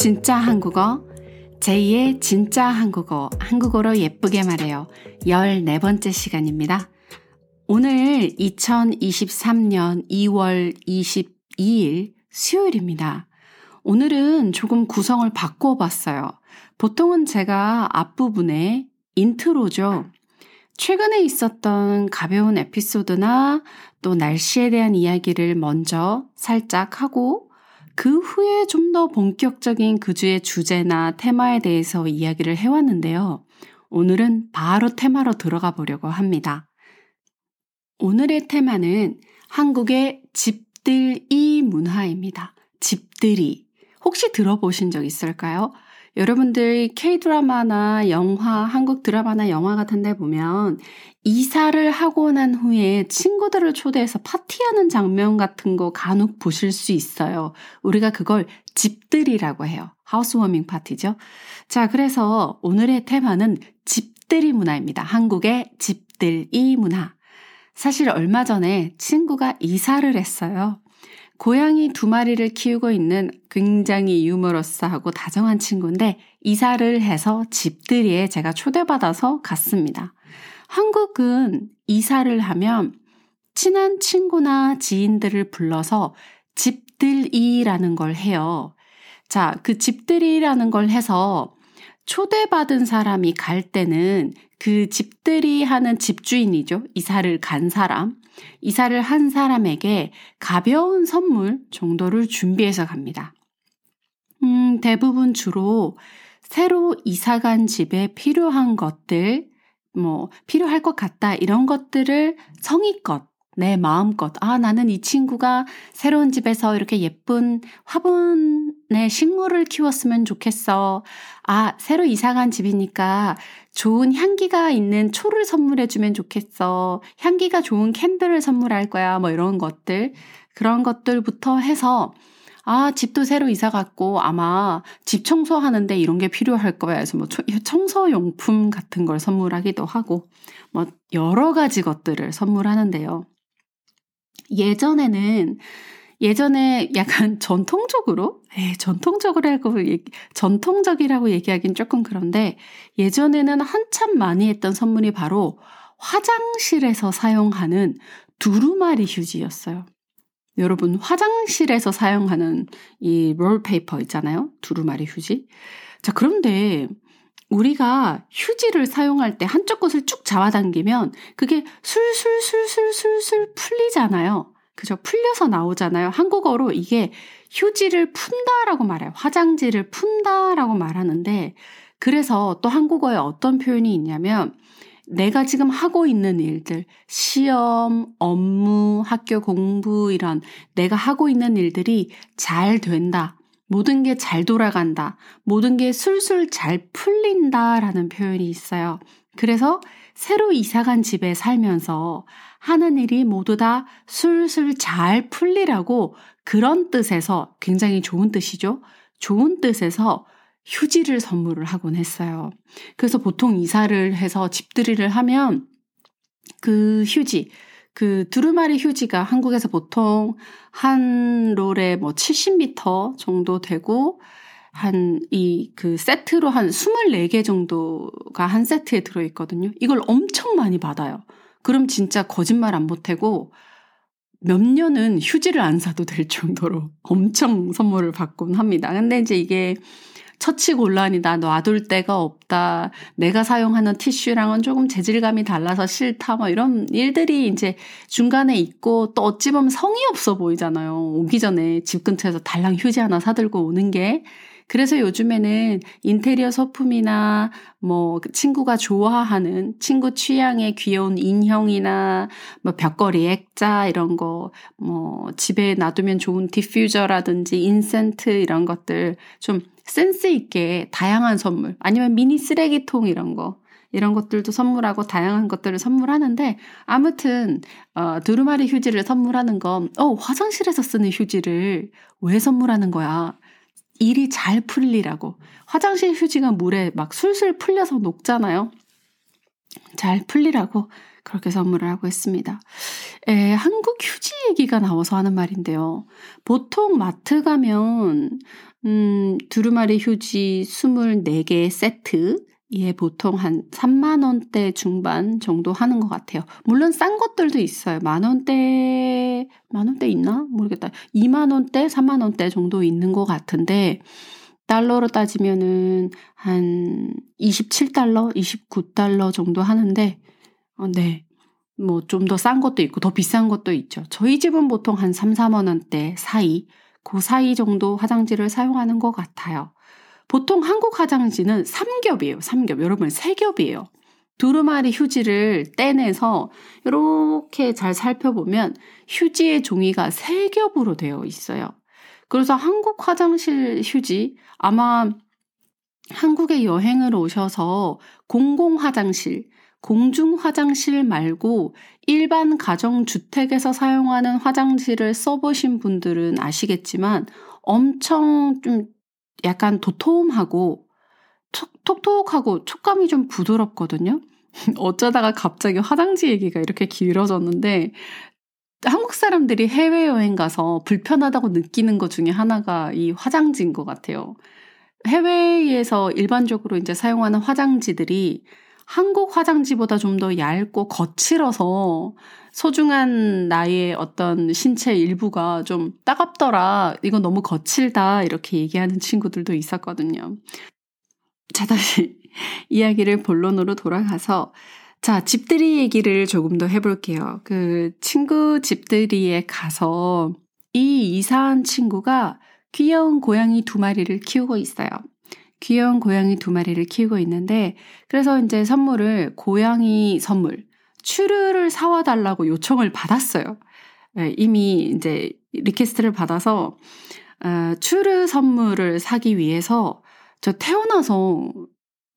진짜 한국어 제2의 진짜 한국어 한국어로 예쁘게 말해요. 14번째 시간입니다. 오늘 2023년 2월 22일 수요일입니다. 오늘은 조금 구성을 바꿔 봤어요. 보통은 제가 앞부분에 인트로죠. 최근에 있었던 가벼운 에피소드나 또 날씨에 대한 이야기를 먼저 살짝 하고 그 후에 좀 더 본격적인 그 주의 주제나 테마에 대해서 이야기를 해왔는데요. 오늘은 바로 테마로 들어가 보려고 합니다. 오늘의 테마는 한국의 집들이 문화입니다. 집들이. 혹시 들어보신 적 있을까요? 여러분들 K-드라마나 영화, 한국 드라마나 영화 같은 데 보면 이사를 하고 난 후에 친구들을 초대해서 파티하는 장면 같은 거 간혹 보실 수 있어요. 우리가 그걸 집들이라고 해요. 하우스워밍 파티죠. 자, 그래서 오늘의 테마는 집들이 문화입니다. 한국의 집들이 문화. 사실 얼마 전에 친구가 이사를 했어요. 고양이 두 마리를 키우고 있는 굉장히 유머러스하고 다정한 친구인데 이사를 해서 집들이에 제가 초대받아서 갔습니다. 한국은 이사를 하면 친한 친구나 지인들을 불러서 집들이라는 걸 해요. 자, 그 집들이라는 걸 해서 초대받은 사람이 갈 때는 그 집들이 하는 집주인이죠. 이사를 간 사람. 이사를 한 사람에게 가벼운 선물 정도를 준비해서 갑니다. 음, 대부분 주로 새로 이사 간 집에 필요한 것들, 뭐, 필요할 것 같다, 이런 것들을 성의껏, 내 마음껏, 아, 나는 이 친구가 새로운 집에서 이렇게 예쁜 화분의 식물을 키웠으면 좋겠어. 아, 새로 이사 간 집이니까 좋은 향기가 있는 초를 선물해주면 좋겠어. 향기가 좋은 캔들을 선물할 거야. 뭐 이런 것들. 그런 것들부터 해서 아, 집도 새로 이사 갔고 아마 집 청소하는데 이런 게 필요할 거야. 해서 뭐 청소 용품 같은 걸 선물하기도 하고 뭐 여러 가지 것들을 선물하는데요. 예전에는 예전에 약간 전통적으로, 에 전통적으로 하고 얘기, 전통적이라고 얘기하긴 조금 그런데 예전에는 한참 많이 했던 선물이 바로 화장실에서 사용하는 두루마리 휴지였어요. 여러분, 화장실에서 사용하는 이 롤페이퍼 있잖아요. 두루마리 휴지. 자, 그런데 우리가 휴지를 사용할 때 한쪽 것을 쭉 잡아당기면 그게 술술술술술술 풀리잖아요. 그죠? 풀려서 나오잖아요. 한국어로 이게 휴지를 푼다라고 말해요. 화장지를 푼다라고 말하는데 그래서 또 한국어에 어떤 표현이 있냐면 내가 지금 하고 있는 일들, 시험, 업무, 학교 공부 이런 내가 하고 있는 일들이 잘 된다. 모든 게 잘 돌아간다. 모든 게 술술 잘 풀린다 라는 표현이 있어요. 그래서 새로 이사간 집에 살면서 하는 일이 모두 다 술술 잘 풀리라고 그런 뜻에서 굉장히 좋은 뜻이죠. 좋은 뜻에서 휴지를 선물을 하곤 했어요. 그래서 보통 이사를 해서 집들이를 하면 그 휴지, 그 두루마리 휴지가 한국에서 보통 한 롤에 뭐 70m 정도 되고 한 이 그 세트로 한 24개 정도가 한 세트에 들어 있거든요. 이걸 엄청 많이 받아요. 그럼 진짜 거짓말 안 보태고 몇 년은 휴지를 안 사도 될 정도로 엄청 선물을 받곤 합니다. 근데 이제 이게 처치 곤란이다. 놔둘 데가 없다. 내가 사용하는 티슈랑은 조금 재질감이 달라서 싫다. 뭐 이런 일들이 이제 중간에 있고 또 어찌 보면 성의 없어 보이잖아요. 오기 전에 집 근처에서 달랑 휴지 하나 사들고 오는 게 그래서 요즘에는 인테리어 소품이나 뭐그 친구가 좋아하는 친구 취향의 귀여운 인형이나 뭐 벽걸이 액자 이런 거 뭐 집에 놔두면 좋은 디퓨저라든지 incense 이런 것들 좀 센스 있게 다양한 선물 아니면 미니 쓰레기통 이런 거 이런 것들도 선물하고 다양한 것들을 선물하는데 아무튼 어, 두루마리 휴지를 선물하는 건 어, 화장실에서 쓰는 휴지를 왜 선물하는 거야? 일이 잘 풀리라고. 화장실 휴지가 물에 막 술술 풀려서 녹잖아요. 잘 풀리라고 그렇게 선물을 하고 있습니다. 에, 한국 휴지 얘기가 나와서 하는 말인데요. 보통 마트 가면, 음, 두루마리 휴지 24개 세트, 예, 보통 한 3만 원대 중반 정도 하는 것 같아요. 물론 싼 것들도 있어요. 만 원대, 만 원대 있나? 모르겠다. 2만 원대, 3만 원대 정도 있는 것 같은데, 달러로 따지면은 한 27달러, 29달러 정도 하는데, 어, 네. 뭐 좀 더 싼 것도 있고 더 비싼 것도 있죠. 저희 집은 보통 한 3, 4만 원대 사이, 그 사이 정도 화장지를 사용하는 것 같아요. 보통 한국 화장지는 3겹이에요. 3겹. 여러분 3겹이에요. 두루마리 휴지를 떼내서 이렇게 잘 살펴보면 휴지의 종이가 3겹으로 되어 있어요. 그래서 한국 화장실 휴지 아마 한국에 여행을 오셔서 공공 화장실, 공중 화장실 말고 일반 가정 주택에서 사용하는 화장실을 써보신 분들은 아시겠지만 엄청 좀 약간 도톰하고 톡, 톡하고 촉감이 좀 부드럽거든요. 어쩌다가 갑자기 화장지 얘기가 이렇게 길어졌는데 한국 사람들이 해외여행 가서 불편하다고 느끼는 것 중에 하나가 이 화장지인 것 같아요. 해외에서 일반적으로 이제 사용하는 화장지들이 한국 화장지보다 좀 더 얇고 거칠어서 소중한 나의 어떤 신체 일부가 좀 따갑더라. 이건 너무 거칠다. 이렇게 얘기하는 친구들도 있었거든요. 자, 다시 이야기를 본론으로 돌아가서 자, 집들이 얘기를 조금 더 해볼게요. 그 친구 집들이에 가서 이 이사한 친구가 귀여운 고양이 두 마리를 키우고 있어요. 귀여운 고양이 두 마리를 키우고 있는데, 그래서 이제 선물을 고양이 선물, 추르를 사와 달라고 요청을 받았어요. 네, 이미 이제 request를 받아서 어, 추르 선물을 사기 위해서 저 태어나서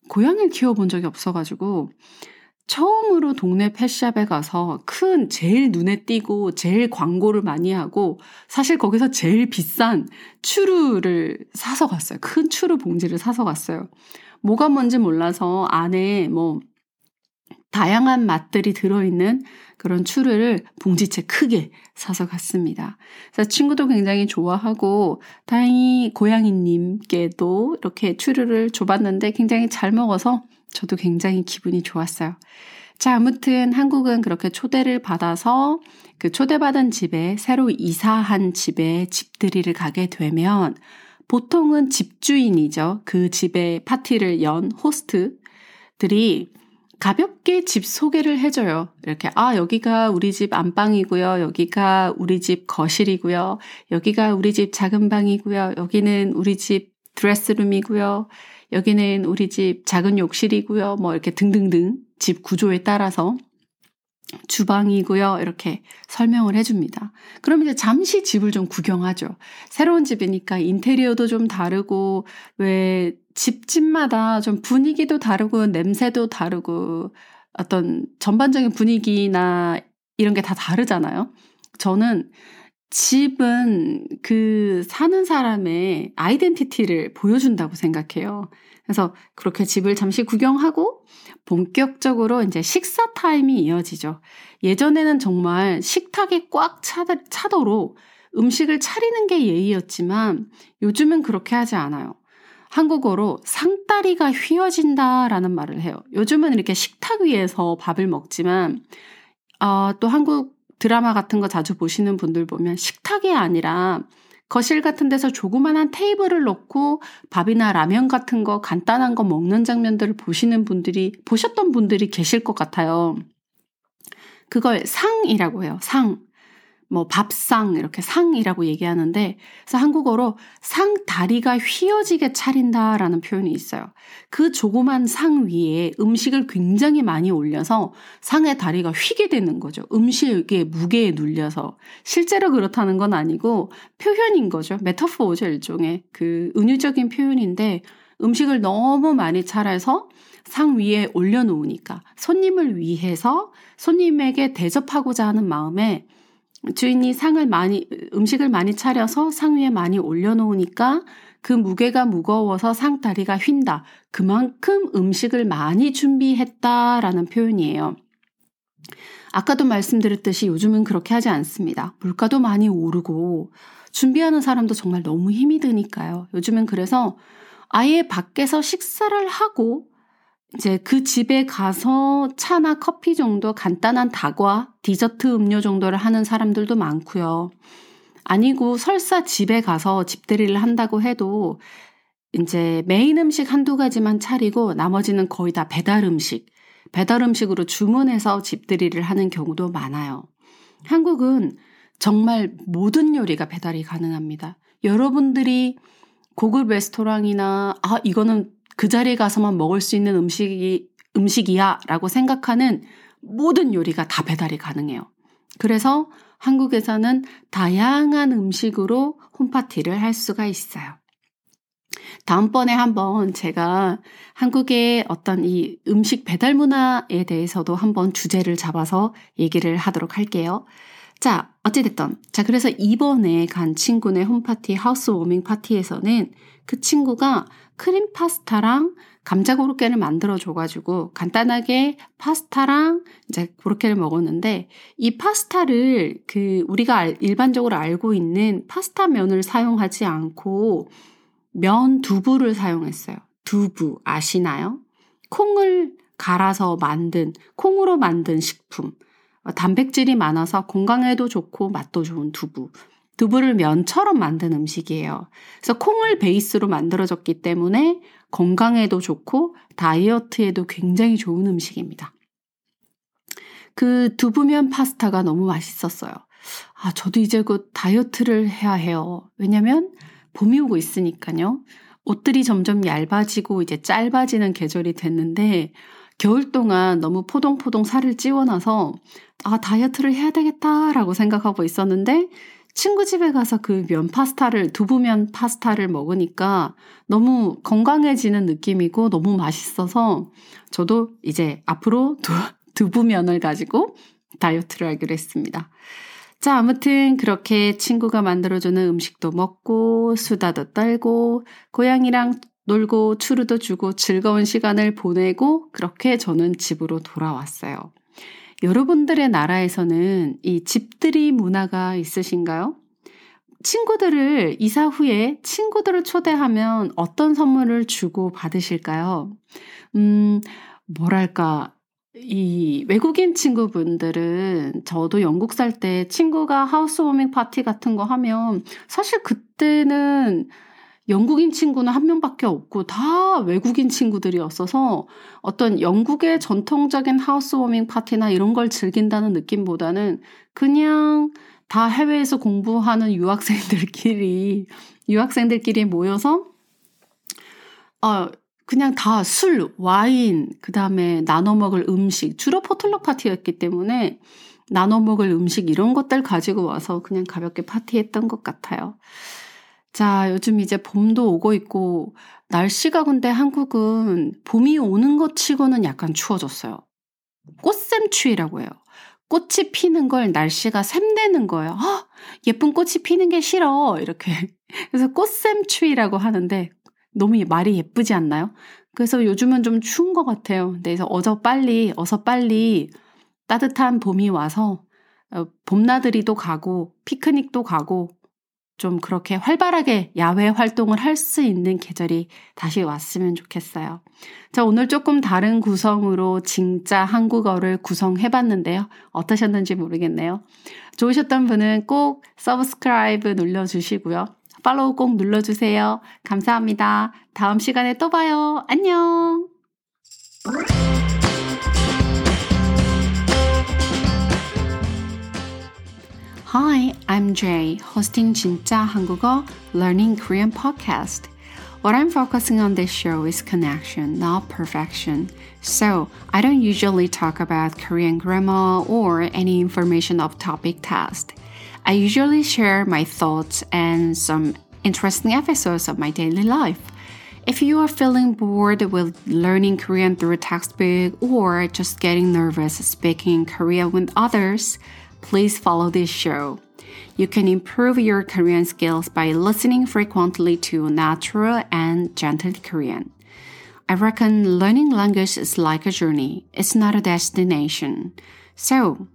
고양이를 키워본 적이 없어가지고 처음으로 동네 펫샵에 가서 큰 제일 눈에 띄고 제일 광고를 많이 하고 사실 거기서 제일 비싼 추루를 사서 갔어요. 큰 추루 봉지를 사서 갔어요. 뭐가 뭔지 몰라서 안에 뭐 다양한 맛들이 들어있는 그런 추르를 봉지채 크게 사서 갔습니다. 그래서 친구도 굉장히 좋아하고 다행히 고양이님께도 이렇게 추르를 줘봤는데 굉장히 잘 먹어서 저도 굉장히 기분이 좋았어요. 자, 아무튼 한국은 그렇게 초대를 받아서 그 초대받은 집에 새로 이사한 집에 집들이를 가게 되면 보통은 집주인이죠. 그 집에 파티를 연 호스트들이 가볍게 집 소개를 해줘요. 이렇게, 아, 여기가 우리 집 안방이고요. 여기가 우리 집 거실이고요. 여기가 우리 집 작은 방이고요. 여기는 우리 집 드레스룸이고요. 여기는 우리 집 작은 욕실이고요. 뭐 이렇게 등등등 집 구조에 따라서 주방이고요. 이렇게 설명을 해줍니다. 그럼 이제 잠시 집을 좀 구경하죠. 새로운 집이니까 인테리어도 좀 다르고, 왜 집집마다 좀 분위기도 다르고, 냄새도 다르고, 어떤 전반적인 분위기나 이런 게 다 다르잖아요. 저는 집은 그 사는 사람의 아이덴티티를 보여준다고 생각해요. 그래서 그렇게 집을 잠시 구경하고 본격적으로 이제 식사 타임이 이어지죠. 예전에는 정말 식탁이 꽉 차도록 음식을 차리는 게 예의였지만 요즘은 그렇게 하지 않아요. 한국어로 상다리가 휘어진다라는 말을 해요. 요즘은 이렇게 식탁 위에서 밥을 먹지만 어, 또 한국 드라마 같은 거 자주 보시는 분들 보면 식탁이 아니라 거실 같은 데서 조그만한 테이블을 놓고 밥이나 라면 같은 거 간단한 거 먹는 장면들을 보시는 분들이 보셨던 분들이 계실 것 같아요. 그걸 상이라고 해요. 상. 뭐 밥상 이렇게 상이라고 얘기하는데 그래서 한국어로 상 다리가 휘어지게 차린다라는 표현이 있어요. 그 조그만 상 위에 음식을 굉장히 많이 올려서 상의 다리가 휘게 되는 거죠. 음식의 무게에 눌려서 실제로 그렇다는 건 아니고 표현인 거죠. 메타포죠 일종의 그 은유적인 표현인데 음식을 너무 많이 차려서 상 위에 올려놓으니까 손님을 위해서 손님에게 대접하고자 하는 마음에 주인이 상을 많이, 음식을 많이 차려서 상 위에 많이 올려놓으니까 그 무게가 무거워서 상 다리가 휜다. 그만큼 음식을 많이 준비했다라는 표현이에요. 아까도 말씀드렸듯이 요즘은 그렇게 하지 않습니다. 물가도 많이 오르고 준비하는 사람도 정말 너무 힘이 드니까요. 요즘은 그래서 아예 밖에서 식사를 하고 이제 그 집에 가서 차나 커피 정도 간단한 다과, 디저트 음료 정도를 하는 사람들도 많고요. 아니고 설사 집에 가서 집들이를 한다고 해도 이제 메인 음식 한두 가지만 차리고 나머지는 거의 다 배달 음식, 배달 음식으로 주문해서 집들이를 하는 경우도 많아요. 한국은 정말 모든 요리가 배달이 가능합니다. 여러분들이 고급 레스토랑이나 아 이거는 그 자리에 가서만 먹을 수 있는 음식이 음식이야 라고 생각하는 모든 요리가 다 배달이 가능해요. 그래서 한국에서는 다양한 음식으로 홈파티를 할 수가 있어요. 다음번에 한번 제가 한국의 어떤 이 음식 배달 문화에 대해서도 한번 주제를 잡아서 얘기를 하도록 할게요. 자, 어찌됐든. 자, 그래서 이번에 간 친구네 홈파티, 하우스 워밍 파티에서는 그 친구가 크림 파스타랑 감자 고로케를 만들어 줘가지고 간단하게 파스타랑 이제 고로케를 먹었는데 이 파스타를 그 우리가 일반적으로 알고 있는 파스타 면을 사용하지 않고 면 두부를 사용했어요. 두부 아시나요? 콩을 갈아서 만든 콩으로 만든 식품. 단백질이 많아서 건강에도 좋고 맛도 좋은 두부. 두부를 면처럼 만든 음식이에요. 그래서 콩을 베이스로 만들어졌기 때문에 건강에도 좋고 다이어트에도 굉장히 좋은 음식입니다. 그 두부면 파스타가 너무 맛있었어요. 아, 저도 이제 곧 다이어트를 해야 해요. 왜냐면 봄이 오고 있으니까요. 옷들이 점점 얇아지고 이제 짧아지는 계절이 됐는데 겨울 동안 너무 포동포동 살을 찌워놔서 아, 다이어트를 해야 되겠다라고 생각하고 있었는데 친구 집에 가서 그 면 파스타를, 두부면 파스타를 먹으니까 너무 건강해지는 느낌이고 너무 맛있어서 저도 이제 앞으로 두, 두부면을 가지고 다이어트를 하기로 했습니다. 자, 아무튼 그렇게 친구가 만들어주는 음식도 먹고, 수다도 떨고, 고양이랑 놀고, 추루도 주고, 즐거운 시간을 보내고, 그렇게 저는 집으로 돌아왔어요. 여러분들의 나라에서는 이 집들이 문화가 있으신가요? 친구들을 이사 후에 친구들을 초대하면 어떤 선물을 주고 받으실까요? 음, 뭐랄까, 이 외국인 친구분들은 저도 영국 살 때 친구가 하우스워밍 파티 같은 거 하면 사실 그때는 영국인 친구는 한 명밖에 없고 다 외국인 친구들이었어서 어떤 영국의 전통적인 하우스워밍 파티나 이런 걸 즐긴다는 느낌보다는 그냥 다 해외에서 공부하는 유학생들끼리 유학생들끼리 모여서 어 그냥 다 술, 와인, 그 다음에 나눠 먹을 음식, 주로 포틀럭 파티였기 때문에 나눠 먹을 음식 이런 것들 가지고 와서 그냥 가볍게 파티했던 것 같아요. 자, 요즘 이제 봄도 오고 있고, 날씨가 근데 한국은 봄이 오는 것 치고는 약간 추워졌어요. 꽃샘추위라고 해요. 꽃이 피는 걸 날씨가 샘내는 거예요. 아, 예쁜 꽃이 피는 게 싫어. 이렇게. 그래서 꽃샘추위라고 하는데, 너무 말이 예쁘지 않나요? 그래서 요즘은 좀 추운 것 같아요. 그래서 어서 빨리, 어서 빨리 따뜻한 봄이 와서 어, 봄나들이도 가고 피크닉도 가고 좀 그렇게 활발하게 야외 활동을 할 수 있는 계절이 다시 왔으면 좋겠어요. 자, 오늘 조금 다른 구성으로 진짜 한국어를 구성해 봤는데요. 어떠셨는지 모르겠네요. 좋으셨던 분은 꼭 서브스크라이브 눌러주시고요. 팔로우 꼭 눌러주세요. 감사합니다. 다음 시간에 또 봐요. 안녕! Hi, I'm Jay, hosting 진짜 한국어 Learning Korean podcast. What I'm focusing on this show is connection, not perfection. So, I don't usually talk about Korean grammar or any information of topic test. I usually share my thoughts and some interesting episodes of my daily life. If you are feeling bored with learning Korean through a textbook or just getting nervous speaking Korean with others, please follow this show. You can improve your Korean skills by listening frequently to natural and gentle Korean. I reckon learning language is like a journey, it's not a destination. So,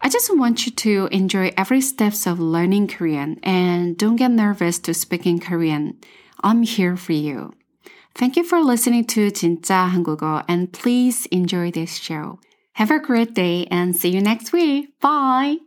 I just want you to enjoy every steps of learning Korean and don't get nervous to speak in Korean. I'm here for you. Thank you for listening to 진짜 한국어 and please enjoy this show. Have a great day and see you next week. Bye!